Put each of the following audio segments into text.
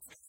Thank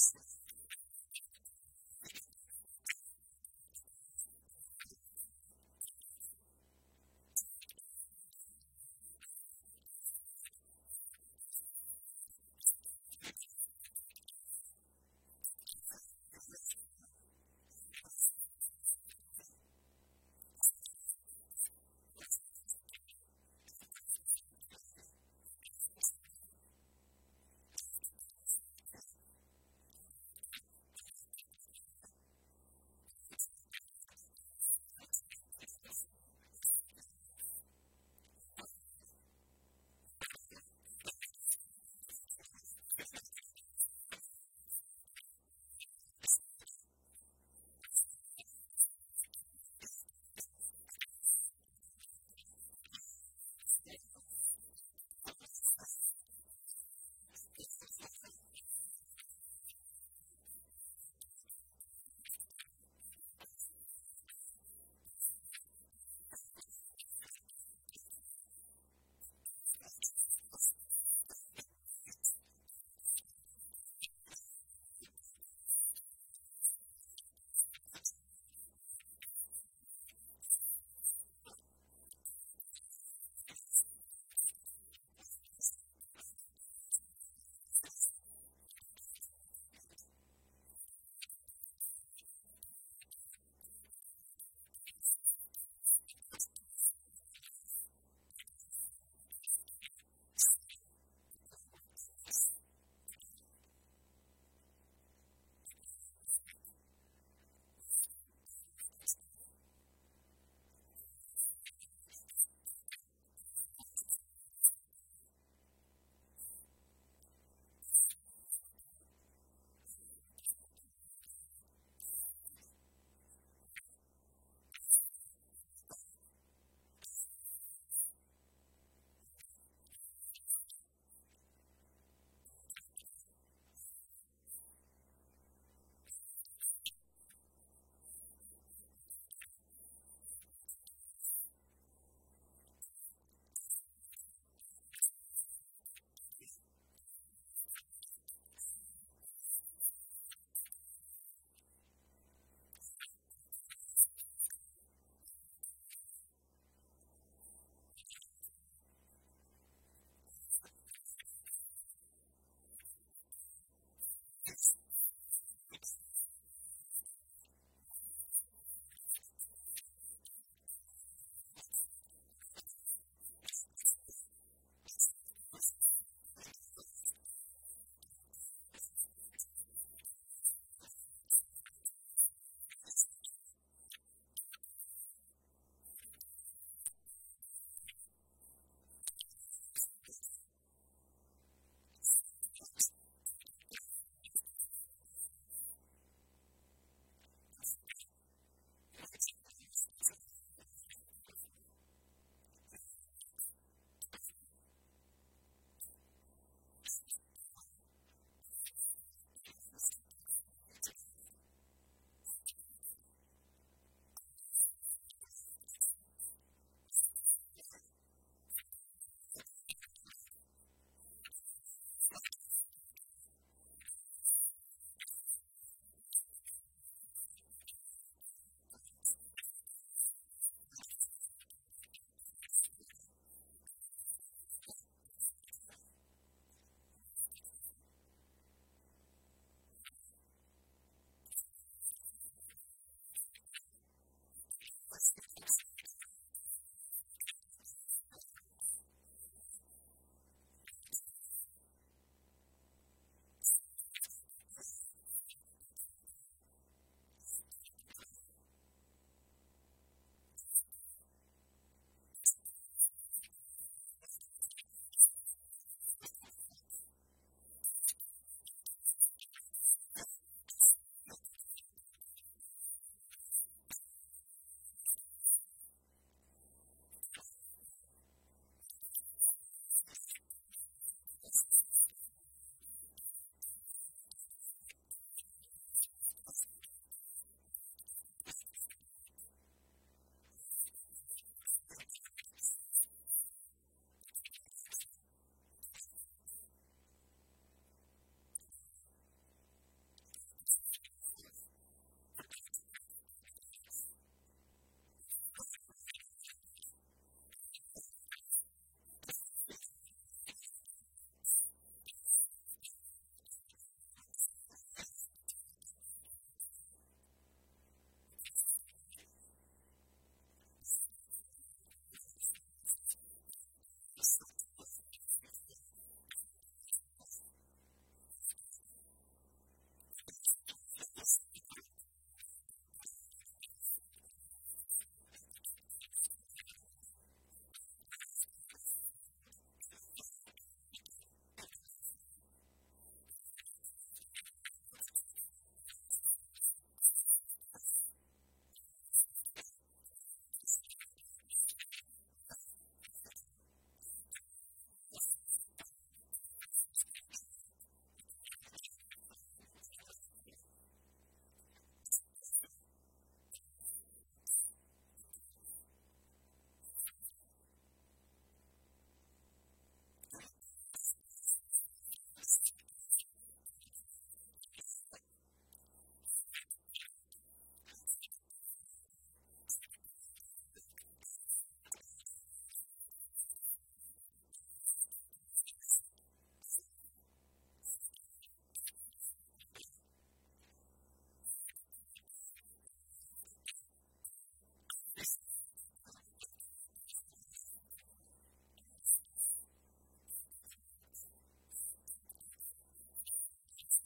lives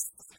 Thanks.